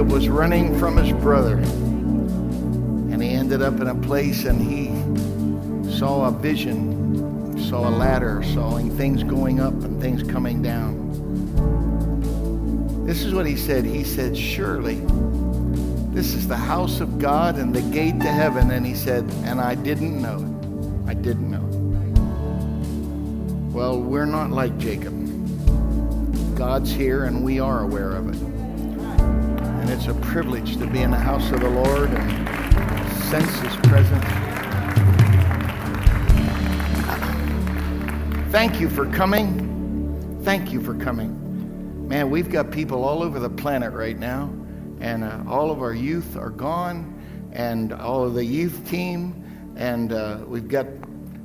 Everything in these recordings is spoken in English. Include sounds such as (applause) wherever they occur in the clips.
Jacob was running from his brother. And he ended up in a place and he saw a vision, saw a ladder, saw things going up and things coming down. This is what he said. He said, Surely this is the house of God and the gate to heaven. And he said, And I didn't know it. I didn't know it. Well, we're not like Jacob. God's here and we are aware of it. And it's a privilege to be in the house of the Lord and sense his presence. Thank you for coming. Thank you for coming. Man, we've got people all over the planet right now and uh, all of our youth are gone, and all of the youth team, and uh, we've got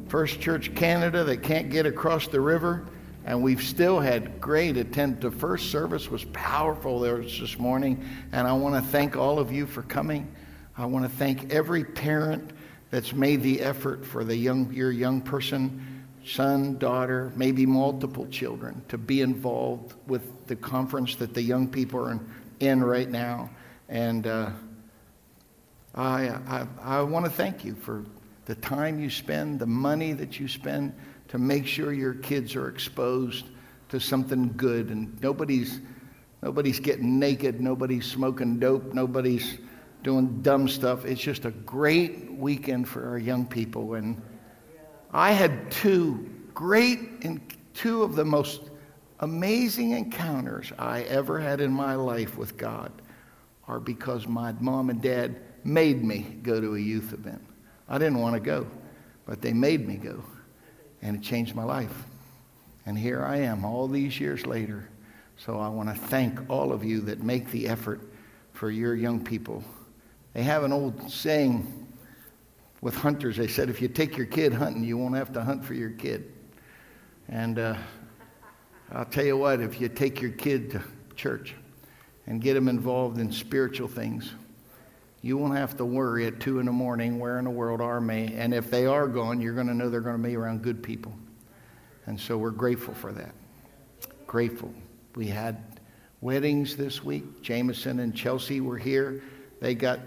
First Church Canada that can't get across the river, and we've still had great attend. The first service was powerful there this morning, and I want to thank all of you for coming. I want to thank every parent that's made the effort for the young, your young person, son, daughter, maybe multiple children, to be involved with the conference that the young people are in in right now. And uh, I, I, I want to thank you for the time you spend, the money that you spend to make sure your kids are exposed to something good. And nobody's, nobody's getting naked, nobody's smoking dope, nobody's doing dumb stuff. It's just a great weekend for our young people. And I had two great and two of the most amazing encounters I ever had in my life with God are because my mom and dad made me go to a youth event. I didn't want to go, but they made me go, and it changed my life. And here I am all these years later. So I want to thank all of you that make the effort for your young people. They have an old saying with hunters. They said, if you take your kid hunting, you won't have to hunt for your kid. And uh, I'll tell you what, if you take your kid to church and get them involved in spiritual things, you won't have to worry at 2 in the morning where in the world are they. And if they are gone, you're going to know they're going to be around good people. And so we're grateful for that. Grateful. We had weddings this week. Jameson and Chelsea were here. They got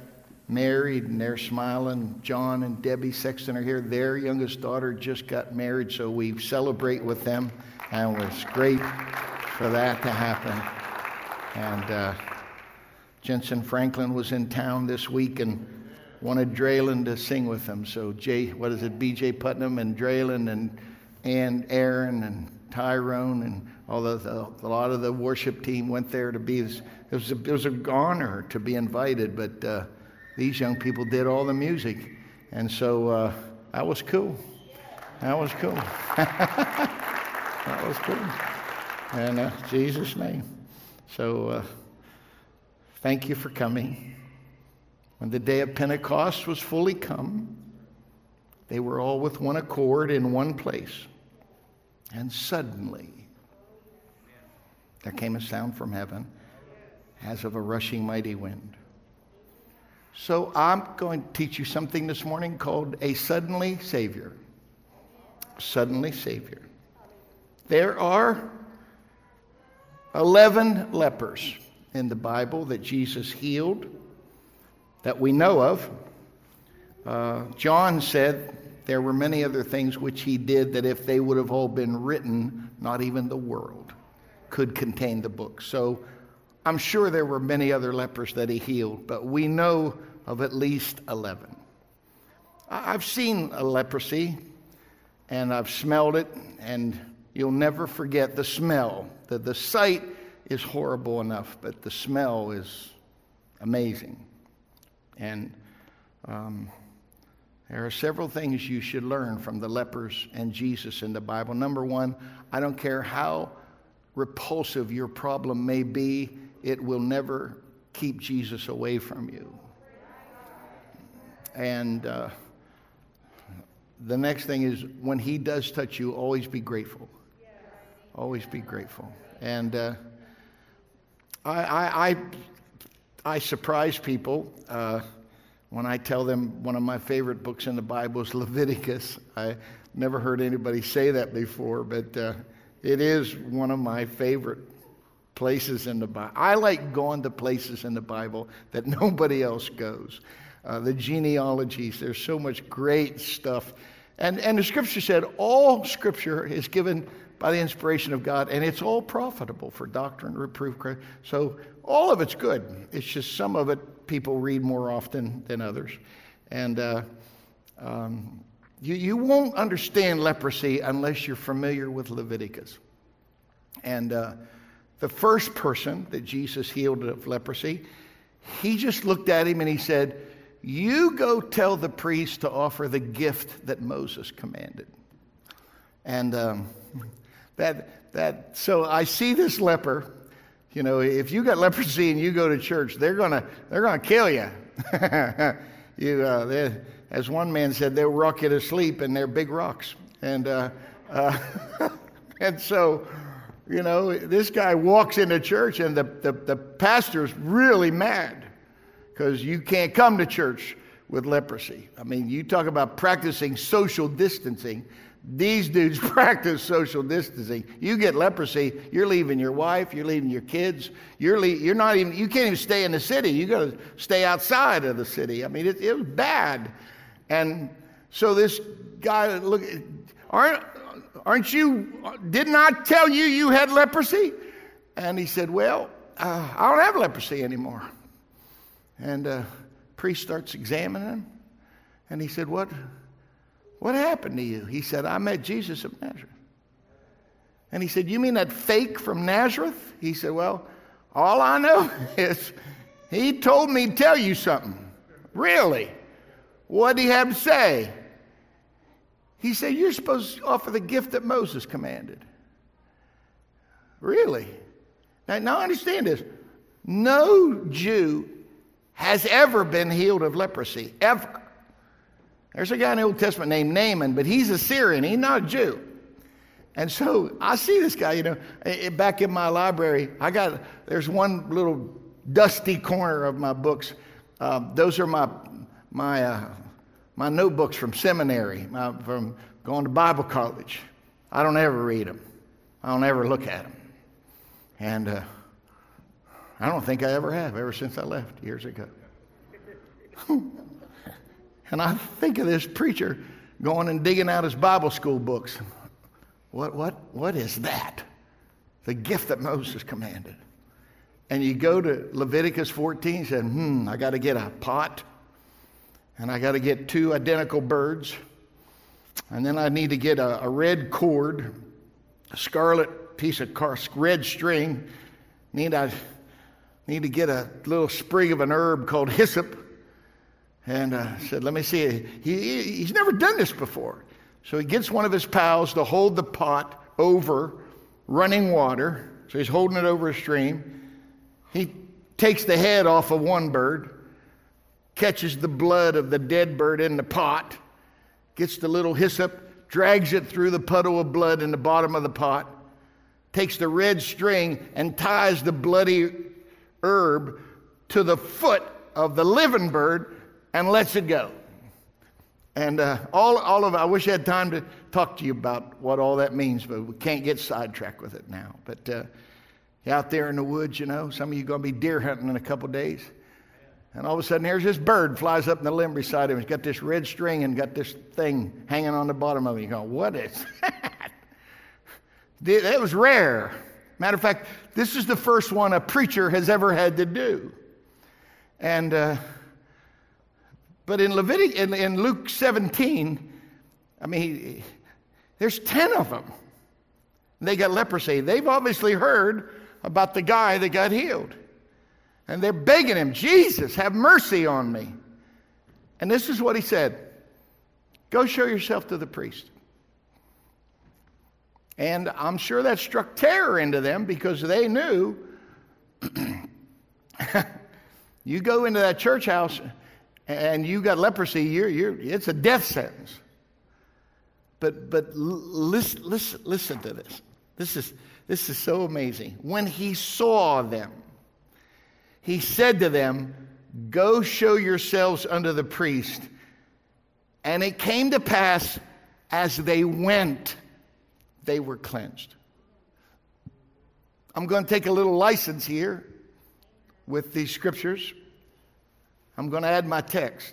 married and they're smiling. John and Debbie Sexton are here. Their youngest daughter just got married, so we celebrate with them and it was great for that to happen. And uh, Jentezen Franklin was in town this week and wanted Draylen to sing with him. So Jay, what is it, B.J. Putnam and Draylen and and Aaron and Tyrone and all the, the, a lot of the worship team went there to be. It was a, it was honor to be invited, but uh, these young people did all the music, and so uh, that was cool. That was cool. (laughs) That was cool. And uh, Jesus' name. So uh, thank you for coming. When the day of Pentecost was fully come, they were all with one accord in one place. And suddenly, there came a sound from heaven as of a rushing mighty wind. So I'm going to teach you something this morning called a suddenly Savior. Suddenly Savior. There are 11 lepers in the Bible that Jesus healed that we know of. Uh, John said there were many other things which he did that if they would have all been written, not even the world could contain the book. So I'm sure there were many other lepers that he healed, but we know of at least 11. I've seen a leprosy and I've smelled it and You'll never forget the smell. The, the sight is horrible enough, but the smell is amazing. And um, there are several things you should learn from the lepers and Jesus in the Bible. Number one, I don't care how repulsive your problem may be, it will never keep Jesus away from you. And uh, the next thing is when he does touch you, always be grateful. Always be grateful. And uh, I, I, I, surprise people uh, when I tell them one of my favorite books in the Bible is Leviticus. I never heard anybody say that before, but uh, it is one of my favorite places in the Bible. I like going to places in the Bible that (laughs) nobody else goes. Uh, the genealogies, there's so much great stuff. And, and the scripture said all scripture is given by the inspiration of God, and it's all profitable for doctrine, reproof. So all of it's good. It's just some of it people read more often than others. And uh, um, you, you won't understand leprosy unless you're familiar with Leviticus. And uh, the first person that Jesus healed of leprosy, he just looked at him and he said, You go tell the priest to offer the gift that Moses commanded. And um, that, that, so I see this leper. You know, if you got leprosy and you go to church, they're gonna, they're gonna kill you. (laughs) you, uh, as one man said, they'll rock you to sleep and they're big rocks. And, uh, uh, (laughs) and so, you know, this guy walks into church and the, the, the pastor's really mad because you can't come to church with leprosy. I mean, you talk about practicing social distancing. These dudes (laughs) practice social distancing. You get leprosy, you're leaving your wife, you're leaving your kids. You're, le- you're not even, you can't even stay in the city. You got to stay outside of the city. I mean, it, it was bad. And so this guy, look, aren't, Aren't you, didn't I tell you you had leprosy? And he said, Well, uh, I don't have leprosy anymore. And uh, priest starts examining him. And he said, What, what happened to you? He said, I met Jesus of Nazareth. And he said, You mean that fake from Nazareth? He said, Well, all I know (laughs) is he told me to tell you something. Really? What did he have to say? He said, You're supposed to offer the gift that Moses commanded. Really? Now, now understand this. No Jew has ever been healed of leprosy, ever. There's a guy in the Old Testament named Naaman, but he's a Syrian. He's not a Jew. And so I see this guy, you know, back in my library. I got, there's one little dusty corner of my books. Uh, those are my, my uh, my notebooks from seminary, my, from going to Bible college. I don't ever read them. I don't ever look at them. And uh, I don't think I ever have, ever since I left years ago. (laughs) and I think of this preacher going and digging out his Bible school books. What, what, what is that? The gift that Moses commanded. And you go to Leviticus 14, and said, hmm, I got to get a pot and I got to get two identical birds. And then I need to get a, a red cord, a scarlet piece of car, red string. Need I need to get a little sprig of an herb called hyssop. And uh, said, "Let me see." He, he's never done this before, so he gets one of his pals to hold the pot over running water. So he's holding it over a stream. He takes the head off of one bird catches the blood of the dead bird in the pot, gets the little hyssop, drags it through the puddle of blood in the bottom of the pot, takes the red string and ties the bloody herb to the foot of the living bird and lets it go. And uh, all, all of I wish I had time to talk to you about what all that means, but we can't get sidetracked with it now. But uh, out there in the woods, you know, some of you are going to be deer hunting in a couple days. And all of a sudden, here's this bird flies up in the limb beside him. He's got this red string and got this thing hanging on the bottom of it. You go, what is that? (laughs) that was rare. Matter of fact, this is the first one a preacher has ever had to do. And, uh, but in Leviticus, in, in Luke 17, I mean, there's 10 of them. They got leprosy. They've obviously heard about the guy that got healed. And they're begging him, Jesus, have mercy on me. And this is what he said Go show yourself to the priest. And I'm sure that struck terror into them because they knew (clears throat) you go into that church house and you got leprosy, you're, you're, it's a death sentence. But, but listen, listen, listen to this. This is, this is so amazing. When he saw them, he said to them, Go show yourselves unto the priest. And it came to pass as they went, they were cleansed. I'm going to take a little license here with these scriptures. I'm going to add my text.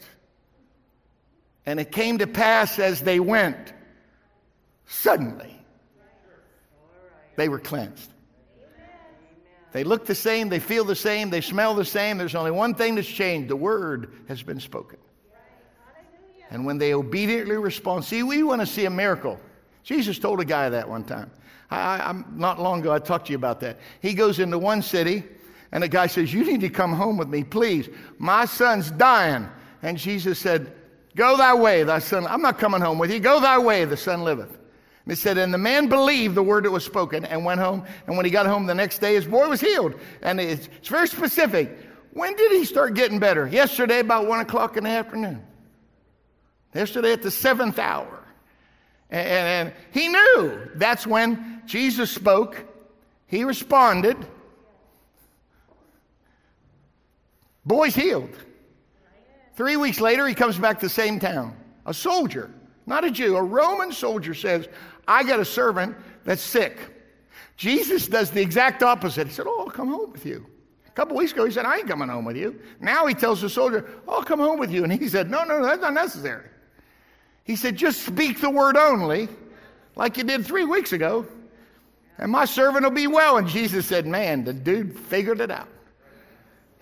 And it came to pass as they went, suddenly, they were cleansed. They look the same, they feel the same, they smell the same. There's only one thing that's changed the word has been spoken. And when they obediently respond, see, we want to see a miracle. Jesus told a guy that one time. I, am not long ago, I talked to you about that. He goes into one city, and the guy says, You need to come home with me, please. My son's dying. And Jesus said, Go thy way, thy son. I'm not coming home with you. Go thy way, the son liveth. And he said, And the man believed the word that was spoken and went home. And when he got home the next day, his boy was healed. And it's, it's very specific. When did he start getting better? Yesterday, about one o'clock in the afternoon. Yesterday at the seventh hour. And, and, and he knew that's when Jesus spoke. He responded. Boy's healed. Three weeks later, he comes back to the same town. A soldier, not a Jew, a Roman soldier says, I got a servant that's sick. Jesus does the exact opposite. He said, Oh, I'll come home with you. A couple weeks ago, he said, I ain't coming home with you. Now he tells the soldier, I'll come home with you. And he said, No, no, no, that's not necessary. He said, Just speak the word only, like you did three weeks ago, and my servant will be well. And Jesus said, Man, the dude figured it out.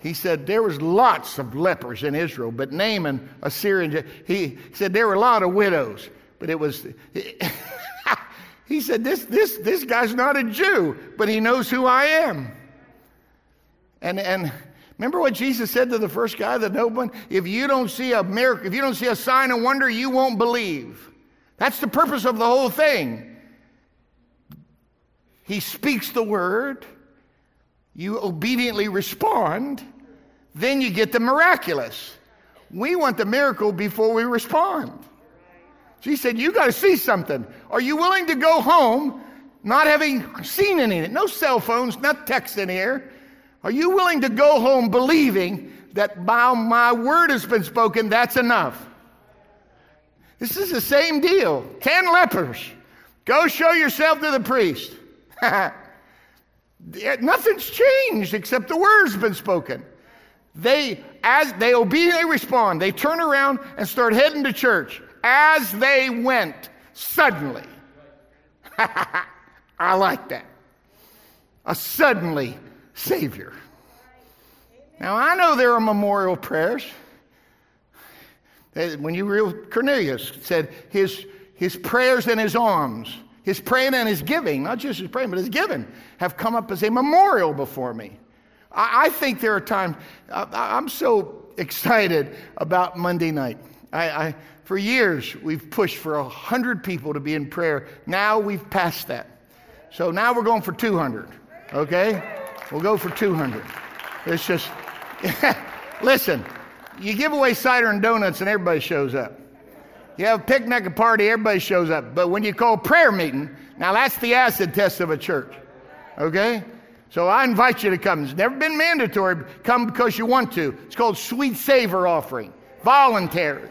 He said there was lots of lepers in Israel, but Naaman, a Syrian, he said there were a lot of widows, but it was. (laughs) he said this this this guy's not a Jew, but he knows who I am. And and remember what Jesus said to the first guy, the nobleman? If you don't see a miracle, if you don't see a sign and wonder, you won't believe. That's the purpose of the whole thing. He speaks the word, you obediently respond, then you get the miraculous. We want the miracle before we respond. She said, You got to see something. Are you willing to go home not having seen anything? No cell phones, not text in here. Are you willing to go home believing that by my word has been spoken, that's enough? This is the same deal. Ten lepers. Go show yourself to the priest. (laughs) Nothing's changed except the word's been spoken. They, as they obediently respond, they turn around and start heading to church. As they went, suddenly. (laughs) I like that. A suddenly Savior. Now, I know there are memorial prayers. When you read Cornelius, said his, his prayers and his alms, his praying and his giving, not just his praying, but his giving, have come up as a memorial before me. I, I think there are times, I, am so excited about Monday night. I, I, for years, we've pushed for 100 people to be in prayer. Now we've passed that. So now we're going for 200, okay? We'll go for 200. It's just, (laughs) listen, you give away cider and donuts and everybody shows up. You have a picnic, a party, everybody shows up. But when you call prayer meeting, now that's the acid test of a church. Okay? So I invite you to come. It's never been mandatory. Come because you want to. It's called sweet savor offering, voluntary.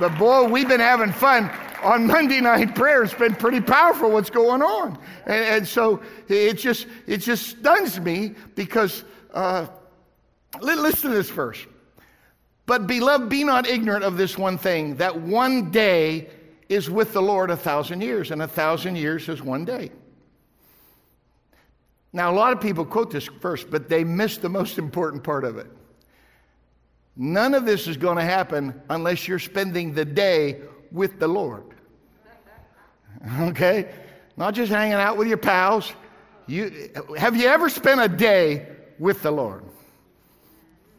But boy, we've been having fun on Monday night prayer. It's been pretty powerful what's going on, and, and so it just it just stuns me because uh, listen to this verse. But beloved, be not ignorant of this one thing: that one day is with the Lord a thousand years, and a thousand years is one day. Now, a lot of people quote this verse, but they miss the most important part of it. None of this is going to happen unless you're spending the day with the Lord. (laughs) Okay? Not just hanging out with your pals. You, have you ever spent a day with the Lord?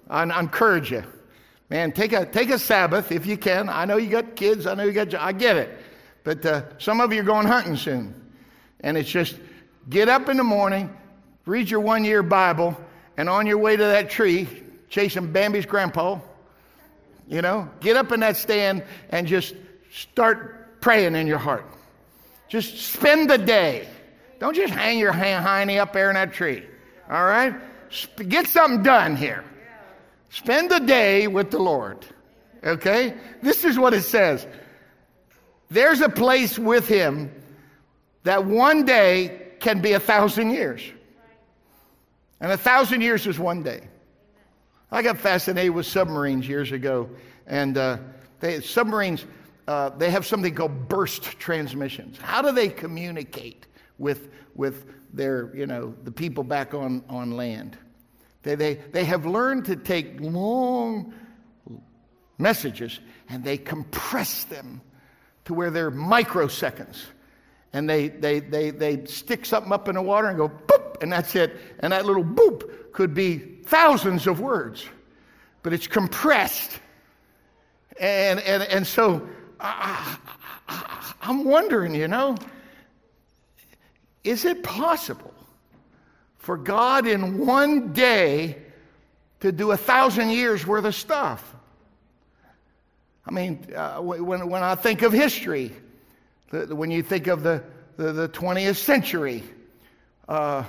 I, I encourage you. Man, take a, take a Sabbath if you can. I know you got kids. I know you got, I get it. But uh, some of you are going hunting soon. And it's just get up in the morning, read your one year Bible, and on your way to that tree, chasing Bambi's grandpa, you know, get up in that stand and just start praying in your heart. Just spend the day. Don't just hang your hiney up there in that tree. All right? Get something done here. Spend the day with the Lord. Okay? This is what it says. There's a place with him that one day can be a thousand years. And a thousand years is one day. I got fascinated with submarines years ago, and uh, they, submarines, uh, they have something called burst transmissions. How do they communicate with, with their, you know, the people back on, on land? They, they, they have learned to take long messages and they compress them to where they're microseconds. And they, they, they, they stick something up in the water and go boop, and that's it. And that little boop could be thousands of words, but it's compressed. And, and, and so I, I, I'm wondering, you know, is it possible for God in one day to do a thousand years worth of stuff? I mean, uh, when, when I think of history, when you think of the, the, the 20th century, uh,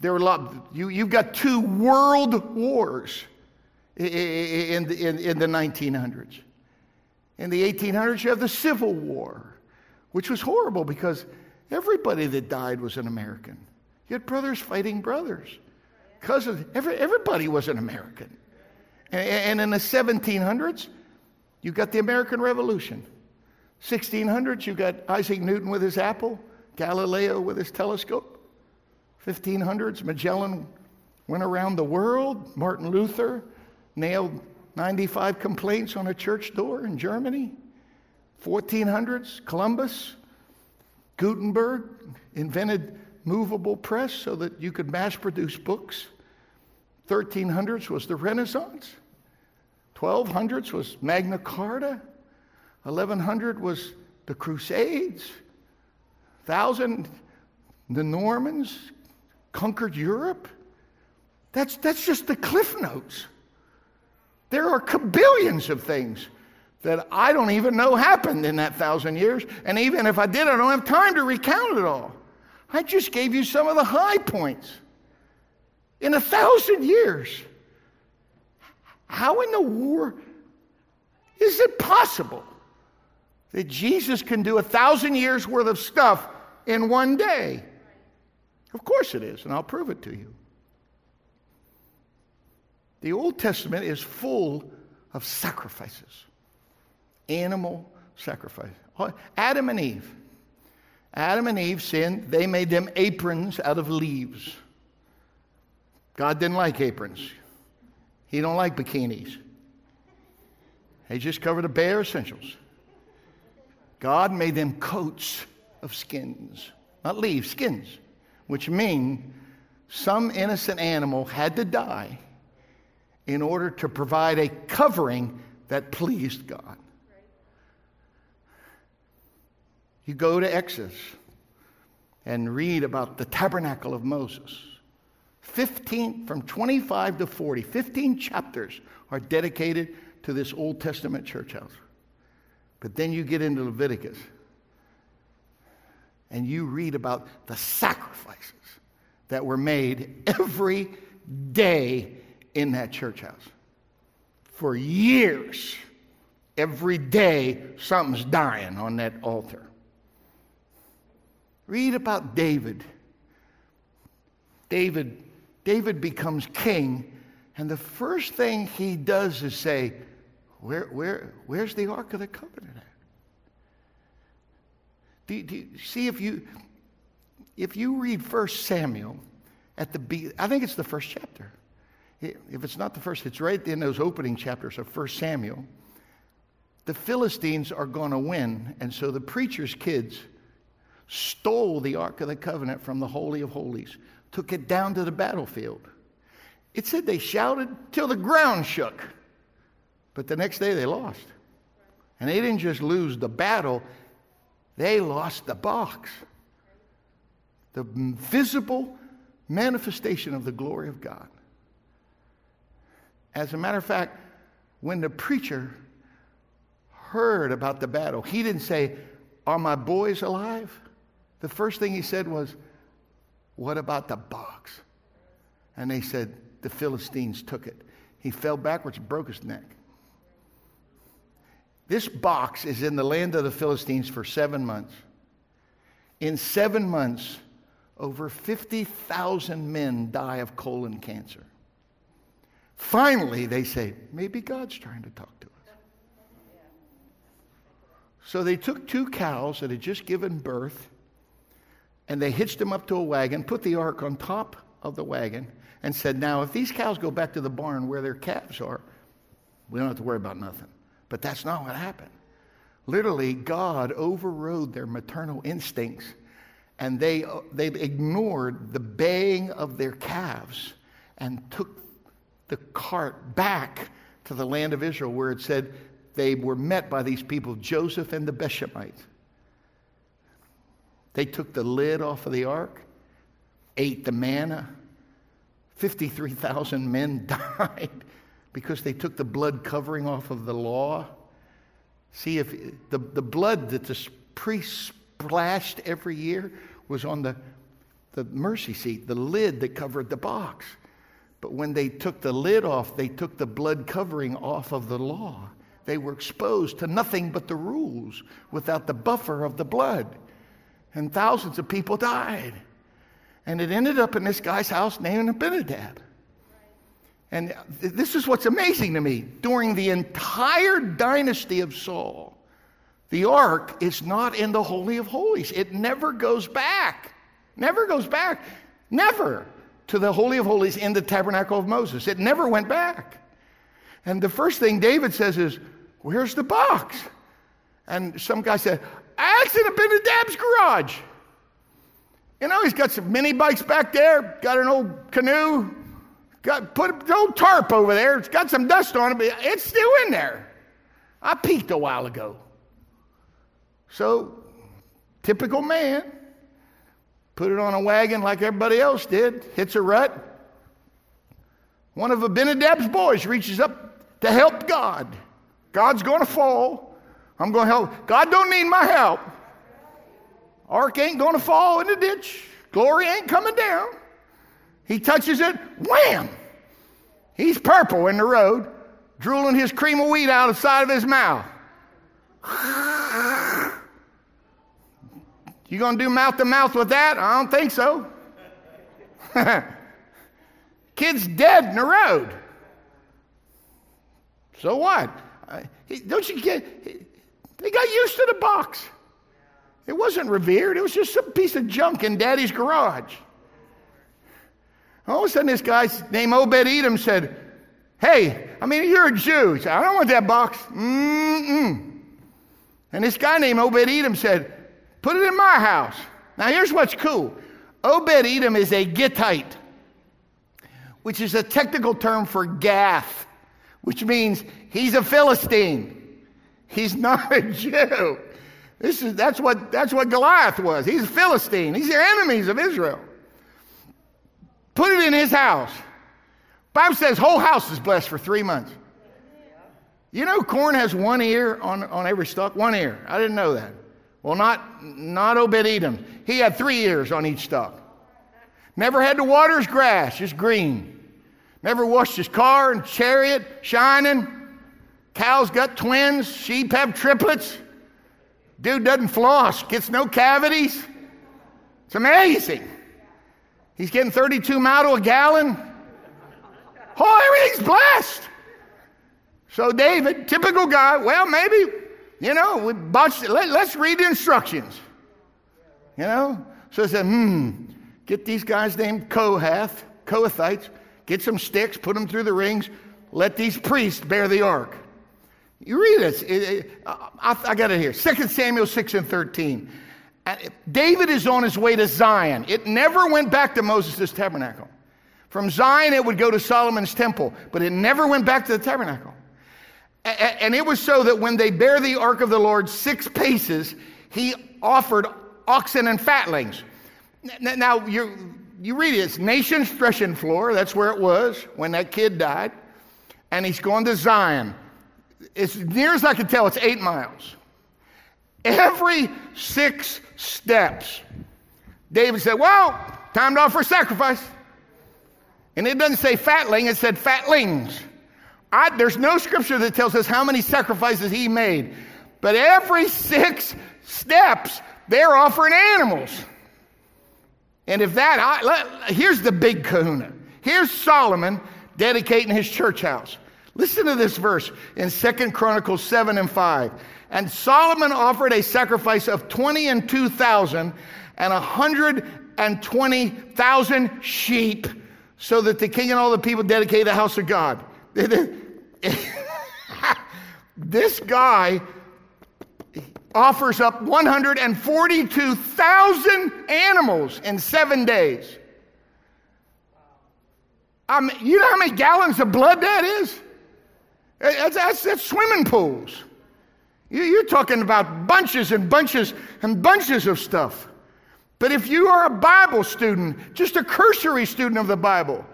there were a lot, you, you've got two world wars in, in, in the 1900s. In the 1800s, you have the Civil War, which was horrible because everybody that died was an American. You had brothers fighting brothers. Cousins, every, everybody was an American. And, and in the 1700s, you've got the American Revolution. 1600s, you've got Isaac Newton with his apple, Galileo with his telescope. 1500s, Magellan went around the world. Martin Luther nailed 95 complaints on a church door in Germany. 1400s, Columbus, Gutenberg invented movable press so that you could mass produce books. 1300s was the Renaissance. 1200s was Magna Carta. 1100 was the Crusades. 1000, the Normans conquered Europe. That's, that's just the cliff notes. There are kabillions of things that I don't even know happened in that thousand years. And even if I did, I don't have time to recount it all. I just gave you some of the high points. In a thousand years, how in the war is it possible that Jesus can do a thousand years worth of stuff in one day? Of course it is, and I'll prove it to you. The Old Testament is full of sacrifices, animal sacrifice. Oh, Adam and Eve. Adam and Eve sinned. They made them aprons out of leaves. God didn't like aprons. He don't like bikinis. He just covered the bare essentials. God made them coats of skins, not leaves, skins, which mean some innocent animal had to die in order to provide a covering that pleased God. You go to Exodus and read about the tabernacle of Moses. 15, from 25 to 40, 15 chapters are dedicated to this Old Testament church house. But then you get into Leviticus and you read about the sacrifices that were made every day in that church house. For years, every day, something's dying on that altar. Read about David. David David becomes king, and the first thing he does is say, where, where, Where's the Ark of the Covenant at? Do, do see if you if you read First Samuel at the I think it's the first chapter. If it's not the first, it's right in those opening chapters of First Samuel. The Philistines are going to win, and so the preacher's kids stole the Ark of the Covenant from the Holy of Holies took it down to the battlefield. It said they shouted till the ground shook. But the next day they lost. And they didn't just lose the battle, they lost the box. The visible manifestation of the glory of God. As a matter of fact, when the preacher heard about the battle, he didn't say, Are my boys alive? The first thing he said was, what about the box? And they said, The Philistines took it. He fell backwards and broke his neck. This box is in the land of the Philistines for seven months. In seven months, over 50,000 men die of colon cancer. Finally, they say, maybe God's trying to talk to us. So they took two cows that had just given birth and they hitched them up to a wagon, put the ark on top of the wagon, and said, Now, if these cows go back to the barn where their calves are, we don't have to worry about nothing. But that's not what happened. Literally, God overrode their maternal instincts and they, uh, they ignored the baying of their calves and took the cart back to the land of Israel where it said they were met by these people, Joseph and the Bethshemites. They took the lid off of the ark, ate the manna. 53,000 men (laughs) died because they took the blood covering off of the law. See, if the, the blood that the priests splashed every year was on the, the mercy seat, the lid that covered the box. But when they took the lid off, they took the blood covering off of the law. They were exposed to nothing but the rules without the buffer of the blood. And thousands of people died. And it ended up in this guy's house named Abinadab. And this is what's amazing to me. During the entire dynasty of Saul, the ark is not in the Holy of Holies. It never goes back. Never goes back. Never to the Holy of Holies in the tabernacle of Moses. It never went back. And the first thing David says is, Where's the box? And some guy said, I asked it up in Dab's garage. You know, he's got some mini bikes back there, got an old canoe, got put an old tarp over there. It's got some dust on it, but it's still in there. I peeked a while ago. So, typical man, put it on a wagon like everybody else did, hits a rut. One of Abinadab's boys reaches up to help God. God's going to fall. I'm going to help. God don't need my help. Ark ain't going to fall in the ditch. Glory ain't coming down. He touches it, wham! He's purple in the road, drooling his cream of wheat out of the side of his mouth. You gonna do mouth to mouth with that? I don't think so. (laughs) Kid's dead in the road. So what? Uh, don't you get? They got used to the box. It wasn't revered. It was just some piece of junk in Daddy's garage. All of a sudden, this guy named Obed Edom said, "Hey, I mean, you're a Jew." Said, "I don't want that box." Mm-mm. And this guy named Obed Edom said, "Put it in my house." Now, here's what's cool. Obed Edom is a Gittite, which is a technical term for Gath which means he's a Philistine. He's not a Jew. This is, that's, what, that's what Goliath was. He's a Philistine. He's the enemies of Israel. Put it in his house. Bible says whole house is blessed for three months. You know corn has one ear on, on every stalk? One ear. I didn't know that. Well, not, not Obed-Edom. He had three ears on each stalk. Never had to water his grass, just green. Never washed his car and chariot, shining. Cows got twins, sheep have triplets. Dude doesn't floss, gets no cavities. It's amazing. He's getting 32 mile to a gallon. Oh, everything's blessed. So David, typical guy, well, maybe, you know, we botched it. Let, us read the instructions. You know? So I said, hmm, get these guys named Kohath, Kohathites, Get some sticks, put them through the rings, let these priests bear the ark. You read this. It, it, I, I, got it here. 2 Samuel 6 and 13. David is on his way to Zion. It never went back to Moses' tabernacle. From Zion, it would go to Solomon's temple, but it never went back to the tabernacle. And it was so that when they bear the ark of the Lord six paces, he offered oxen and fatlings. Now, you you read it, it's Nachon's threshing floor. That's where it was when that kid died. And he's going to Zion. As near as I can tell, it's eight miles. Every six steps, David said, Well, time to offer sacrifice. And it doesn't say fatling, it said fatlings. I, there's no scripture that tells us how many sacrifices he made. But every six steps, they're offering animals. And if that, I, let, here's the big kahuna. Here's Solomon dedicating his church house. Listen to this verse in Second Chronicles 7 and 5. And Solomon offered a sacrifice of 20 and 2,000 and 120,000 sheep so that the king and all the people dedicated the house of God. (laughs) this guy offers up 142,000 animals in seven days. Um, you know how many gallons of blood that is? That's, that's, that's swimming pools. You, you're talking about bunches and bunches and bunches of stuff. But if you are a Bible student, just a cursory student of the Bible,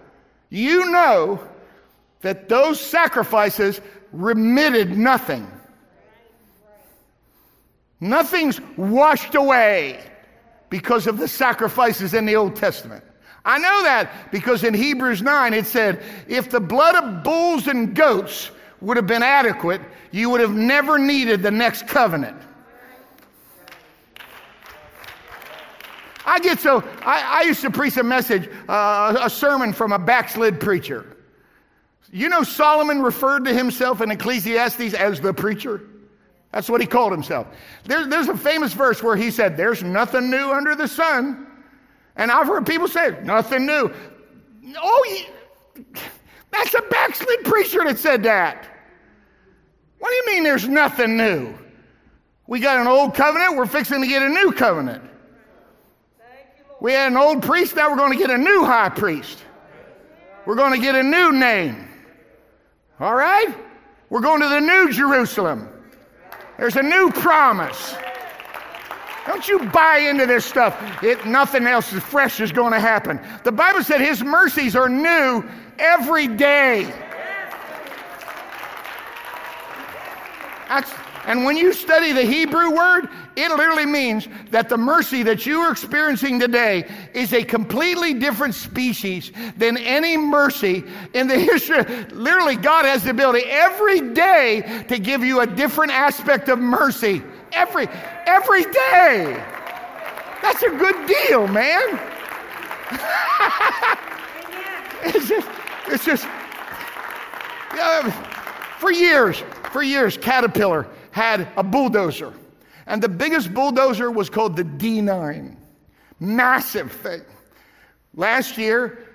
you know that those sacrifices remitted nothing. Nothing's washed away because of the sacrifices in the Old Testament. I know that because in Hebrews 9 it said, if the blood of bulls and goats would have been adequate, you would have never needed the next covenant. I get so, I, I used to preach a message, uh, a sermon from a backslid preacher. You know, Solomon referred to himself in Ecclesiastes as the preacher. That's what he called himself. There, there's a famous verse where he said, There's nothing new under the sun. And I've heard people say, Nothing new. Oh, that's a backslid preacher that said that. What do you mean there's nothing new? We got an old covenant, we're fixing to get a new covenant. We had an old priest, now we're going to get a new high priest. We're going to get a new name. All right? We're going to the new Jerusalem. There's a new promise. Don't you buy into this stuff. It, nothing else is fresh is going to happen. The Bible said his mercies are new every day. That's, and when you study the Hebrew word, it literally means that the mercy that you are experiencing today is a completely different species than any mercy in the (laughs) history. Literally, God has the ability every day to give you a different aspect of mercy. Every, every day. That's a good deal, man. (laughs) it's just, it's just, for years, for years, Caterpillar had a bulldozer. And the biggest bulldozer was called the D9. Massive thing. Last year,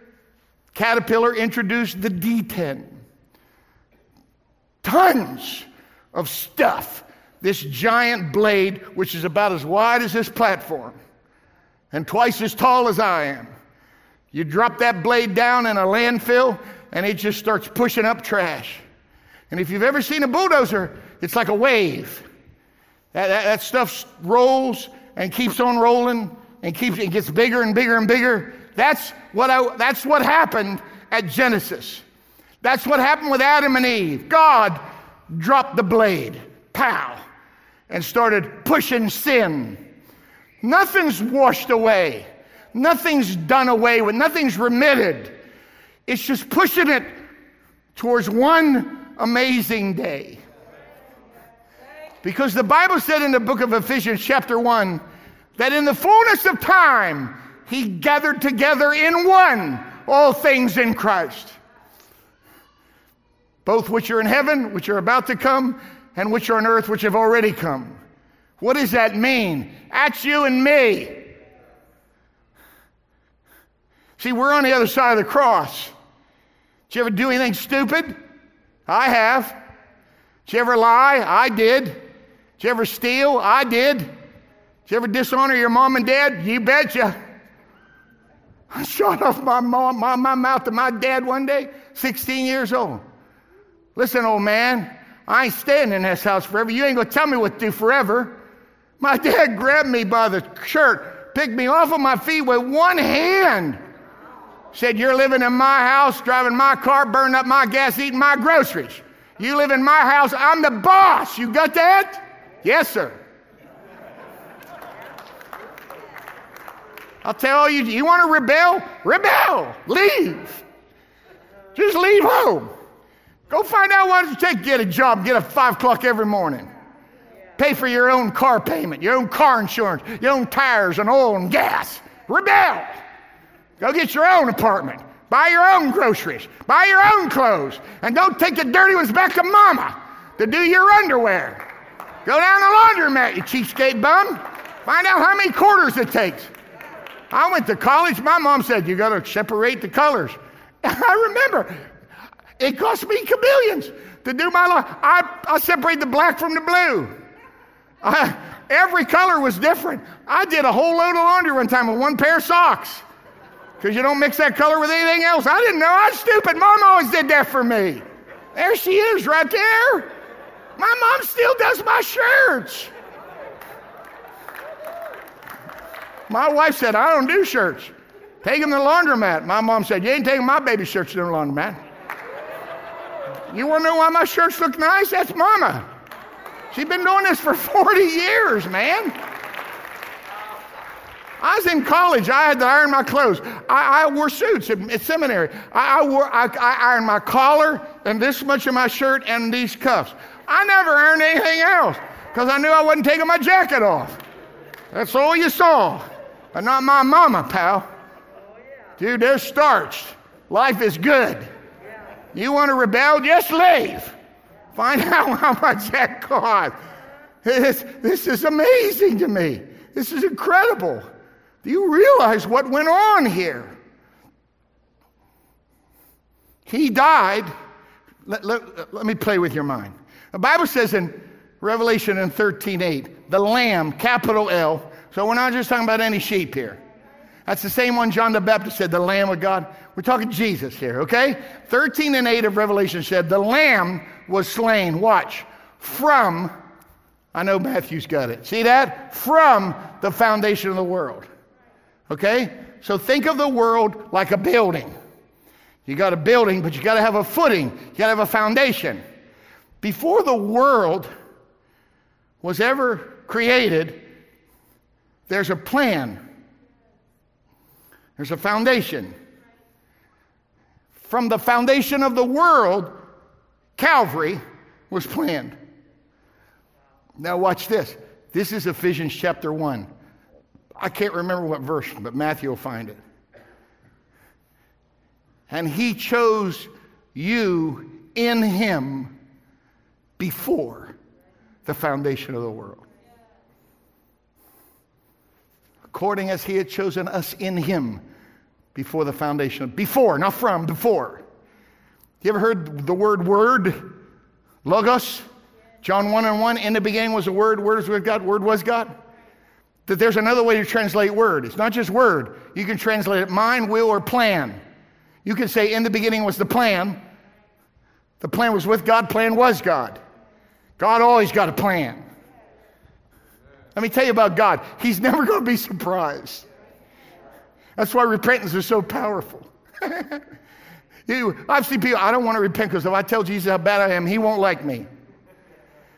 Caterpillar introduced the D10. Tons of stuff. This giant blade, which is about as wide as this platform and twice as tall as I am. You drop that blade down in a landfill, and it just starts pushing up trash. And if you've ever seen a bulldozer, it's like a wave. That, that, that stuff rolls and keeps on rolling and keeps it gets bigger and bigger and bigger. That's what I, that's what happened at Genesis. That's what happened with Adam and Eve. God dropped the blade, pow, and started pushing sin. Nothing's washed away. Nothing's done away with. Nothing's remitted. It's just pushing it towards one amazing day. Because the Bible said in the book of Ephesians, chapter 1, that in the fullness of time, he gathered together in one all things in Christ. Both which are in heaven, which are about to come, and which are on earth, which have already come. What does that mean? That's you and me. See, we're on the other side of the cross. Did you ever do anything stupid? I have. Did you ever lie? I did. Did you ever steal? I did. Did you ever dishonor your mom and dad? You betcha. I shot off my, mom, my, my mouth to my dad one day, 16 years old. Listen, old man, I ain't staying in this house forever. You ain't gonna tell me what to do forever. My dad grabbed me by the shirt, picked me off of my feet with one hand. Said, You're living in my house, driving my car, burning up my gas, eating my groceries. You live in my house, I'm the boss. You got that? Yes, sir. I'll tell you, you want to rebel? Rebel. Leave. Just leave home. Go find out what it takes get a job, get a five o'clock every morning. Pay for your own car payment, your own car insurance, your own tires and oil and gas. Rebel. Go get your own apartment. Buy your own groceries. Buy your own clothes. And don't take the dirty ones back to mama to do your underwear. Go down the laundromat, you cheapskate bum. Find out how many quarters it takes. I went to college. My mom said, You got to separate the colors. (laughs) I remember it cost me cabillions to do my law. I, I separate the black from the blue. I, (laughs) every color was different. I did a whole load of laundry one time with one pair of socks because you don't mix that color with anything else. I didn't know. I was stupid. Mom always did that for me. There she is, right there. My mom still does my shirts. My wife said, I don't do shirts. Take them to the laundromat. My mom said, You ain't taking my baby shirts to the laundromat. You want to know why my shirts look nice? That's mama. She's been doing this for (laughs) 40 years, man. I was in college. I had to iron my clothes. I, I wore suits at, at seminary. I, I, wore, I, I ironed my collar and this much of my shirt and these cuffs. I never ironed anything else because I knew I wasn't taking my jacket off. That's all you saw. But not my mama, pal. Dude, they're starched. Life is good. You want to rebel? Just leave. Find (laughs) out how much that. This, this is amazing to me. This is incredible. Do you realize what went on here? He died. Let, let, let me play with your mind. The Bible says in Revelation in 13 8, the Lamb, capital L. So we're not just talking about any sheep here. That's the same one John the Baptist said, the Lamb of God. We're talking Jesus here, okay? 13 and 8 of Revelation said, the Lamb was slain, watch, from, I know Matthew's got it. See that? From the foundation of the world. Okay? So think of the world like a building. You got a building, but you got to have a footing, you got to have a foundation. Before the world was ever created, there's a plan, there's a foundation. From the foundation of the world, Calvary was planned. Now, watch this. This is Ephesians chapter 1. I can't remember what verse, but Matthew will find it. And he chose you in him before the foundation of the world. According as he had chosen us in him before the foundation. Before, not from, before. You ever heard the word word? Logos? John 1 and 1, in the beginning was a word, word was with God, word was God. That there's another way to translate word. It's not just word. You can translate it mind, will, or plan. You can say, in the beginning was the plan. The plan was with God, plan was God. God always got a plan. Let me tell you about God. He's never going to be surprised. That's why repentance is so powerful. (laughs) you, I've seen people, I don't want to repent because if I tell Jesus how bad I am, he won't like me.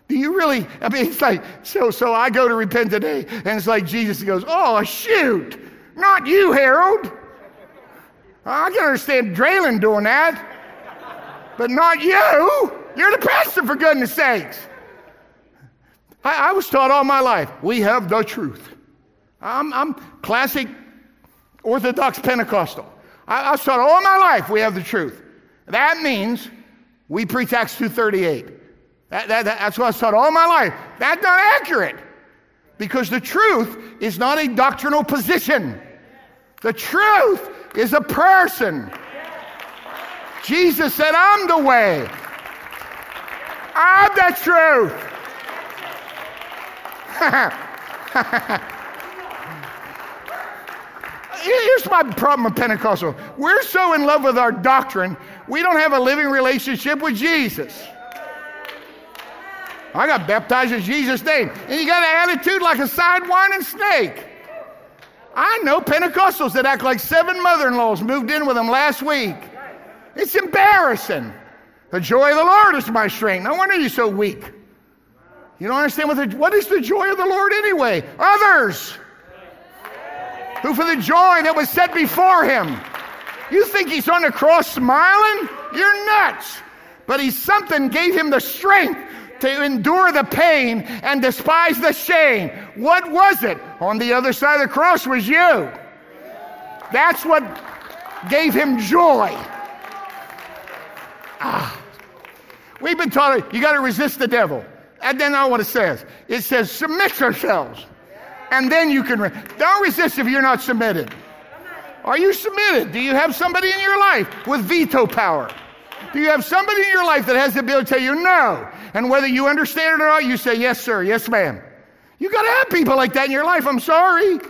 Do you really? I mean, it's like, so, so I go to repent today, and it's like Jesus goes, Oh, shoot, not you, Harold. I can understand Draylen doing that, but not you. You're the pastor, for goodness sakes. I, I was taught all my life, we have the truth. I'm, I'm classic Orthodox Pentecostal. I, I was taught all my life, we have the truth. That means we preach Acts 238. That, that, that, that's what I was taught all my life. That's not accurate because the truth is not a doctrinal position. The truth is a person. Jesus said, I'm the way. I'm the truth. (laughs) Here's my problem with Pentecostal. We're so in love with our doctrine, we don't have a living relationship with Jesus. I got baptized in Jesus' name. And you got an attitude like a sidewinding snake. I know Pentecostals that act like seven mother in laws moved in with them last week. It's embarrassing. The joy of the Lord is my strength. No wonder you're so weak. You don't understand what, the, what is the joy of the Lord anyway? Others who for the joy that was set before him. You think he's on the cross smiling? You're nuts. But he's something gave him the strength to endure the pain and despise the shame. What was it? On the other side of the cross was you. That's what gave him joy. Ah. We've been taught you got to resist the devil. And then not what it says. It says submit yourselves. And then you can. Re- Don't resist if you're not submitted. Are you submitted? Do you have somebody in your life with veto power? Do you have somebody in your life that has the ability to tell you no? And whether you understand it or not, you say, yes, sir, yes, ma'am. You got to have people like that in your life. I'm sorry.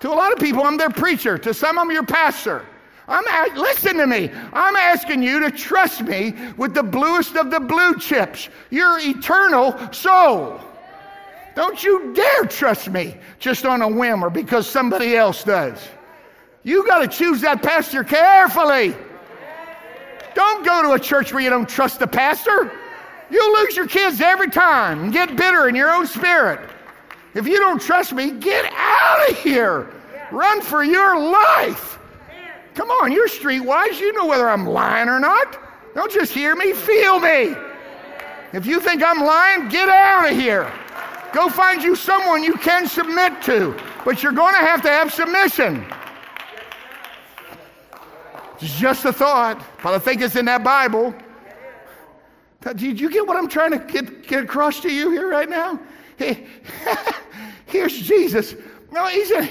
To a lot of people, I'm their preacher. To some, I'm your pastor. I'm listen to me. I'm asking you to trust me with the bluest of the blue chips, your eternal soul. Don't you dare trust me just on a whim or because somebody else does. You got to choose that pastor carefully. Don't go to a church where you don't trust the pastor. You'll lose your kids every time and get bitter in your own spirit. If you don't trust me, get out of here. Run for your life. Come on, you're streetwise. You know whether I'm lying or not. Don't just hear me, feel me. If you think I'm lying, get out of here. Go find you someone you can submit to. But you're going to have to have submission. It's just a thought, but I think it's in that Bible. Did you get what I'm trying to get, get across to you here right now? (laughs) Here's Jesus. No, he's a.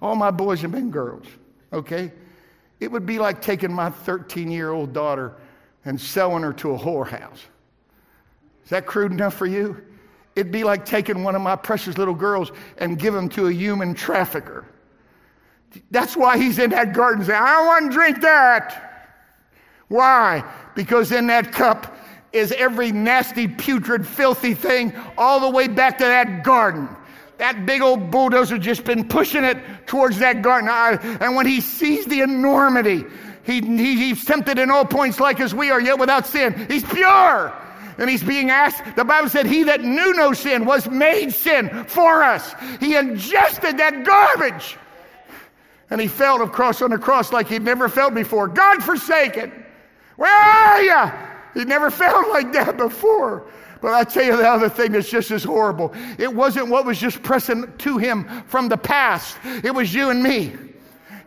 All my boys have been girls, okay? It would be like taking my 13 year old daughter and selling her to a whorehouse. Is that crude enough for you? It'd be like taking one of my precious little girls and give them to a human trafficker. That's why he's in that garden saying, I don't want to drink that. Why? Because in that cup is every nasty, putrid, filthy thing all the way back to that garden. That big old bulldozer just been pushing it towards that garden. And when he sees the enormity, he, he, he's tempted in all points like as we are, yet without sin. He's pure. And he's being asked, the Bible said, He that knew no sin was made sin for us. He ingested that garbage. And he felt across on the cross like he'd never felt before. God forsaken. Where are you? He never (laughs) felt like that before. But I tell you the other thing that's just as horrible. It wasn't what was just pressing to him from the past. It was you and me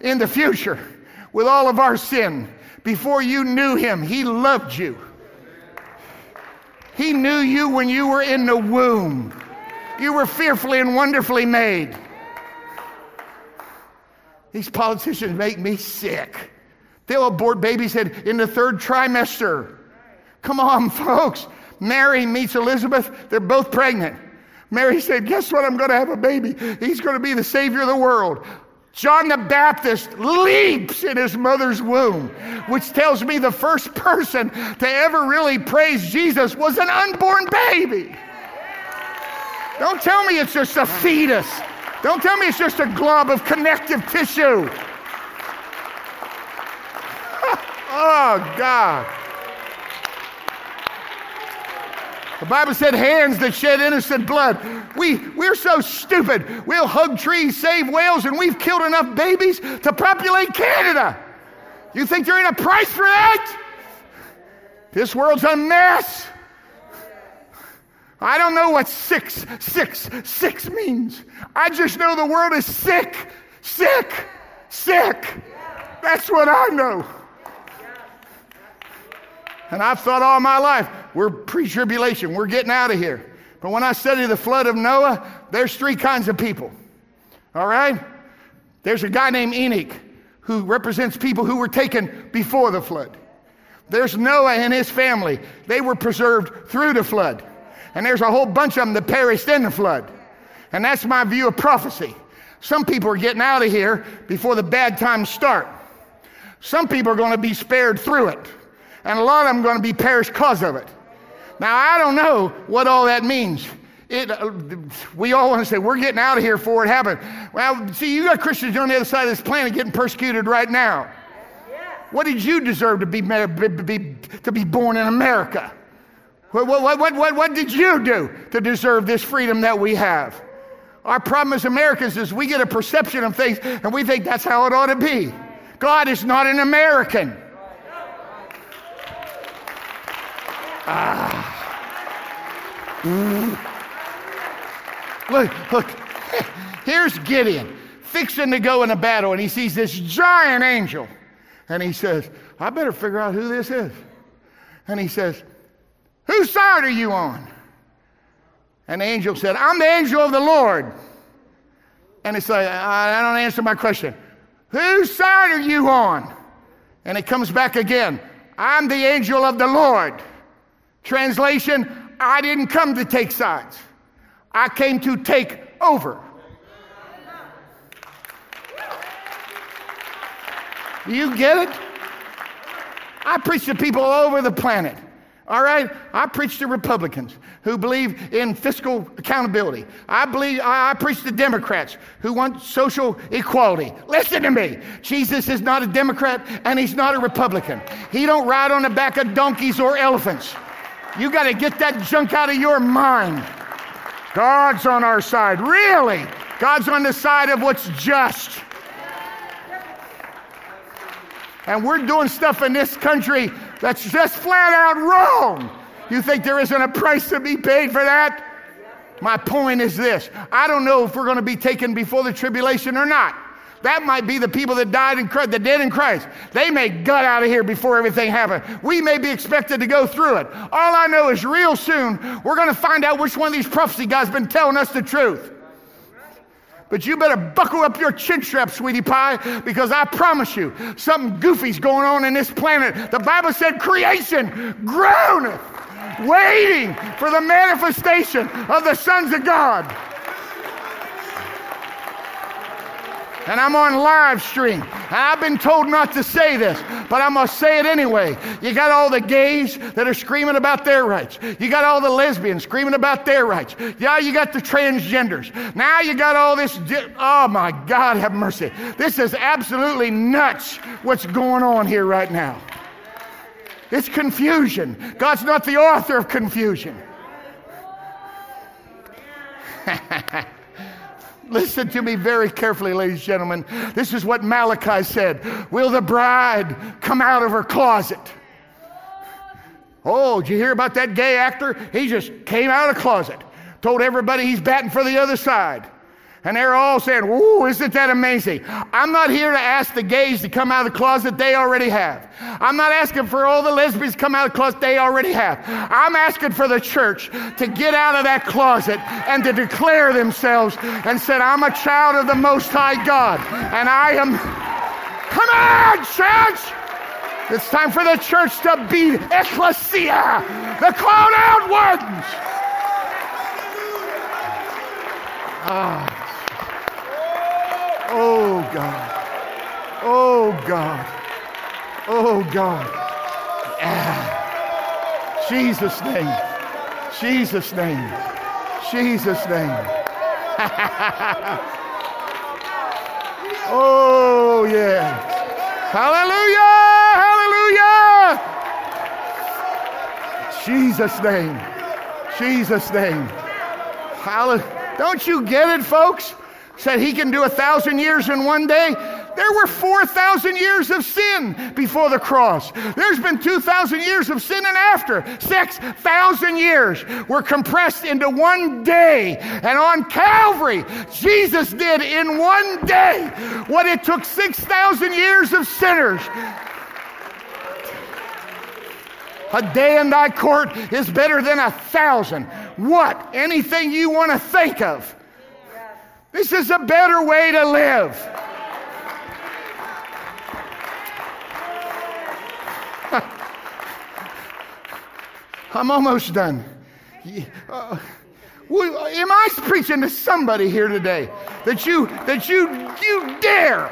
in the future with all of our sin. Before you knew him, he loved you. He knew you when you were in the womb. You were fearfully and wonderfully made. These politicians make me sick. They'll abort babies in the third trimester. Come on, folks. Mary meets Elizabeth. They're both pregnant. Mary said, Guess what? I'm going to have a baby. He's going to be the Savior of the world. John the Baptist leaps in his mother's womb, which tells me the first person to ever really praise Jesus was an unborn baby. Don't tell me it's just a fetus. Don't tell me it's just a glob of connective tissue. Oh, God. The Bible said hands that shed innocent blood. We, we're so stupid. We'll hug trees, save whales, and we've killed enough babies to populate Canada. You think there ain't a price for that? This world's a mess. I don't know what six, six, six means. I just know the world is sick, sick, sick. That's what I know. And I've thought all my life, we're pre tribulation, we're getting out of here. But when I study the flood of Noah, there's three kinds of people. All right? There's a guy named Enoch who represents people who were taken before the flood. There's Noah and his family. They were preserved through the flood. And there's a whole bunch of them that perished in the flood. And that's my view of prophecy. Some people are getting out of here before the bad times start. Some people are going to be spared through it. And a lot of them are going to be perished because of it. Now, I don't know what all that means. It, uh, we all want to say, we're getting out of here before it happened. Well, see, you got Christians on the other side of this planet getting persecuted right now. What did you deserve to be, be, to be born in America? What, what, what, what, what did you do to deserve this freedom that we have? Our problem as Americans is we get a perception of things and we think that's how it ought to be. God is not an American. Ah. Mm. Look, look. (laughs) Here's Gideon fixing to go in a battle, and he sees this giant angel. And he says, I better figure out who this is. And he says, Whose side are you on? And the angel said, I'm the angel of the Lord. And it's like, I don't answer my question. Whose side are you on? And it comes back again. I'm the angel of the Lord. Translation, I didn't come to take sides. I came to take over. Do you get it? I preach to people all over the planet. All right? I preach to Republicans who believe in fiscal accountability. I believe I preach to Democrats who want social equality. Listen to me. Jesus is not a Democrat and he's not a Republican. He don't ride on the back of donkeys or elephants. You got to get that junk out of your mind. God's on our side. Really? God's on the side of what's just. And we're doing stuff in this country that's just flat out wrong. You think there isn't a price to be paid for that? My point is this I don't know if we're going to be taken before the tribulation or not. That might be the people that died in Christ, the dead in Christ. They may gut out of here before everything happened. We may be expected to go through it. All I know is real soon we're going to find out which one of these prophecy guys been telling us the truth. But you better buckle up your chin strap, sweetie pie, because I promise you, something goofy's going on in this planet. The Bible said creation groaneth, waiting for the manifestation of the sons of God. And I'm on live stream. I've been told not to say this, but I must say it anyway. You got all the gays that are screaming about their rights. You got all the lesbians screaming about their rights. Yeah, you got the transgenders. Now you got all this. Oh my God, have mercy. This is absolutely nuts what's going on here right now. It's confusion. God's not the author of confusion. (laughs) Listen to me very carefully, ladies and gentlemen. This is what Malachi said Will the bride come out of her closet? Oh, did you hear about that gay actor? He just came out of the closet, told everybody he's batting for the other side. And they're all saying, Ooh, isn't that amazing? I'm not here to ask the gays to come out of the closet they already have. I'm not asking for all the lesbians to come out of the closet they already have. I'm asking for the church to get out of that closet and to declare themselves and said, I'm a child of the Most High God. And I am, (laughs) come on, church! It's time for the church to be ecclesia, the called out ones. Ah. Oh God. Oh God. Oh God. Ah. Jesus' name. Jesus' name. Jesus' name. (laughs) oh yeah. Hallelujah. Hallelujah. Jesus' name. Jesus' name. Hallelujah. Don't you get it, folks? Said he can do a thousand years in one day. There were 4,000 years of sin before the cross. There's been 2,000 years of sin and after. 6,000 years were compressed into one day. And on Calvary, Jesus did in one day what it took 6,000 years of sinners. A day in thy court is better than a thousand. What? Anything you want to think of. This is a better way to live. (laughs) I'm almost done. Uh, am I preaching to somebody here today that you that you you dare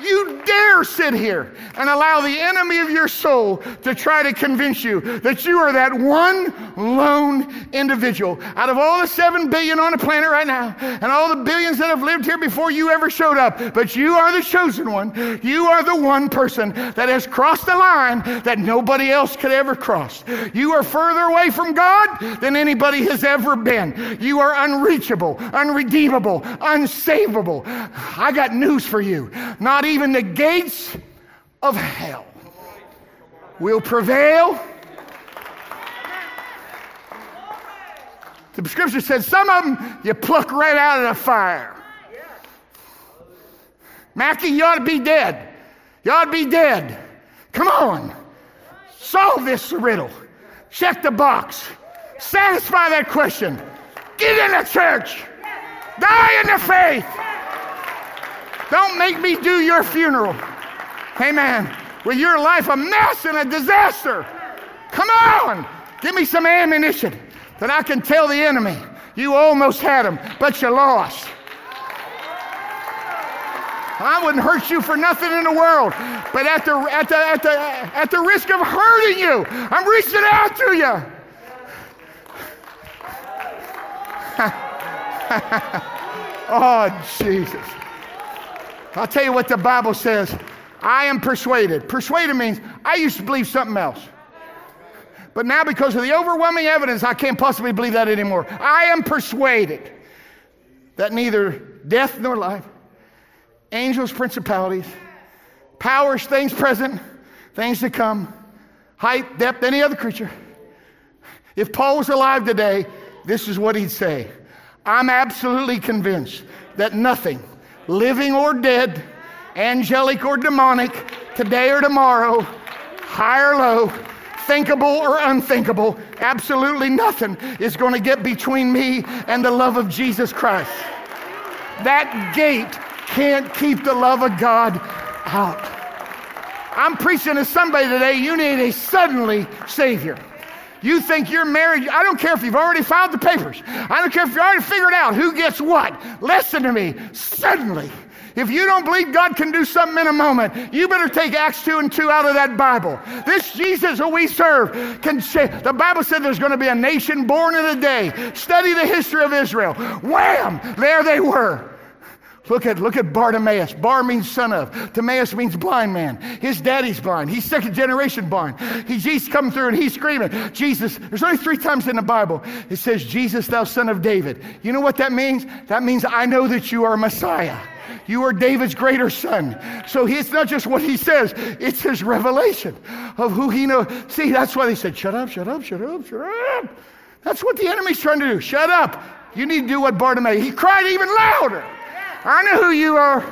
you dare sit here and allow the enemy of your soul to try to convince you that you are that one lone individual out of all the seven billion on the planet right now and all the billions that have lived here before you ever showed up. But you are the chosen one. You are the one person that has crossed the line that nobody else could ever cross. You are further away from God than anybody has ever been. You are unreachable, unredeemable, unsavable. I got news for you. Not even the gates of hell will prevail. The scripture says some of them you pluck right out of the fire. Mackie, you ought to be dead. You ought to be dead. Come on. Solve this riddle. Check the box. Satisfy that question. Get in the church. Die in the faith. Don't make me do your funeral. Amen. With your life a mess and a disaster. Come on. Give me some ammunition that I can tell the enemy you almost had him, but you lost. I wouldn't hurt you for nothing in the world. But at the, at the, at the, at the risk of hurting you, I'm reaching out to you. (laughs) oh, Jesus. I'll tell you what the Bible says. I am persuaded. Persuaded means I used to believe something else. But now, because of the overwhelming evidence, I can't possibly believe that anymore. I am persuaded that neither death nor life, angels, principalities, powers, things present, things to come, height, depth, any other creature. If Paul was alive today, this is what he'd say I'm absolutely convinced that nothing, living or dead, angelic or demonic, today or tomorrow, high or low, thinkable or unthinkable, absolutely nothing is going to get between me and the love of Jesus Christ. That gate can't keep the love of God out. I'm preaching to somebody today, you need a suddenly Savior. You think you're married, I don't care if you've already filed the papers, I don't care if you already figured out who gets what. Listen to me, suddenly if you don't believe God can do something in a moment, you better take Acts 2 and 2 out of that Bible. This Jesus who we serve can say, The Bible said there's going to be a nation born in a day. Study the history of Israel. Wham! There they were. Look at, look at Bartimaeus. Bar means son of. Timaeus means blind man. His daddy's blind. He's second generation blind. He, Jesus come through and he's screaming, Jesus. There's only three times in the Bible it says, Jesus, thou son of David. You know what that means? That means I know that you are Messiah. You are David's greater son. So it's not just what he says, it's his revelation of who he knows. See, that's why they said, shut up, shut up, shut up, shut up. That's what the enemy's trying to do. Shut up. You need to do what Bartimaeus. He cried even louder. I know who you are.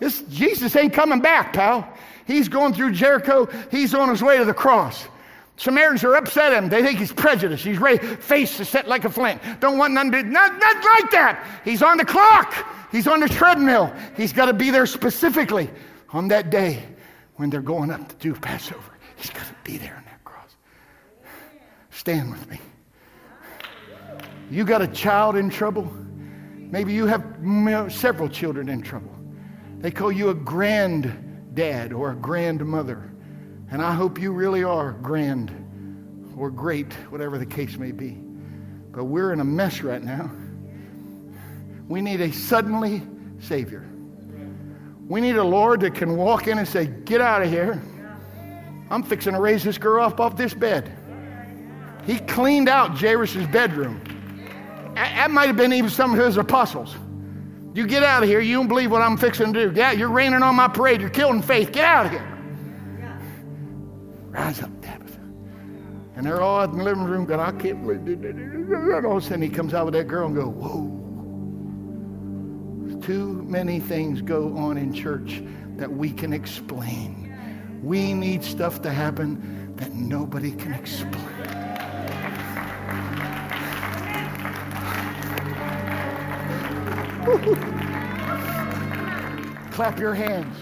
This Jesus ain't coming back, pal. He's going through Jericho. He's on his way to the cross. Samaritans are upset at him. They think he's prejudiced. He's ready, face is set like a flint. Don't want none to, not, not like that. He's on the clock. He's on the treadmill. He's got to be there specifically on that day when they're going up to do Passover. He's got to be there on that cross. Stand with me. You got a child in trouble. Maybe you have several children in trouble. They call you a granddad or a grandmother. And I hope you really are grand or great, whatever the case may be. But we're in a mess right now. We need a suddenly Savior. We need a Lord that can walk in and say, Get out of here. I'm fixing to raise this girl up off this bed. He cleaned out Jairus' bedroom. That might have been even some of his apostles. You get out of here. You don't believe what I'm fixing to do. Yeah, you're raining on my parade. You're killing faith. Get out of here. Rise up, Tabitha. And they're all in the living room going, I can't believe it. And all of a sudden he comes out with that girl and go, whoa. Too many things go on in church that we can explain. We need stuff to happen that nobody can explain. Clap your hands.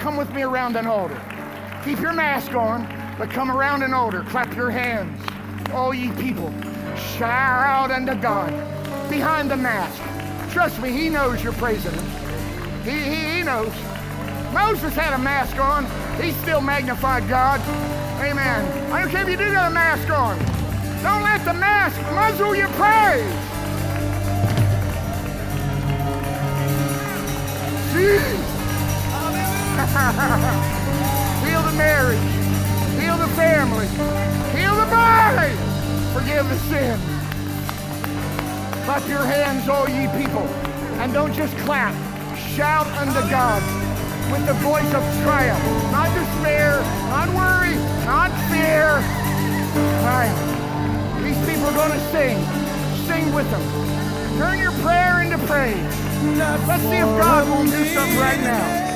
Come with me around an altar. Keep your mask on. But come around an altar, clap your hands, all ye people. Shout unto God behind the mask. Trust me, he knows you're praising him. He, he, he knows. Moses had a mask on. He still magnified God. Amen. I don't care if you do got a mask on. Don't let the mask muzzle your praise. Feel the marriage. Heal the family. Heal the body. Forgive the sin. Clap your hands, all ye people. And don't just clap. Shout unto God with the voice of triumph. Not despair, not worry, not fear. Triumph. These people are going to sing. Sing with them. Turn your prayer into praise. Let's see if God will something right now.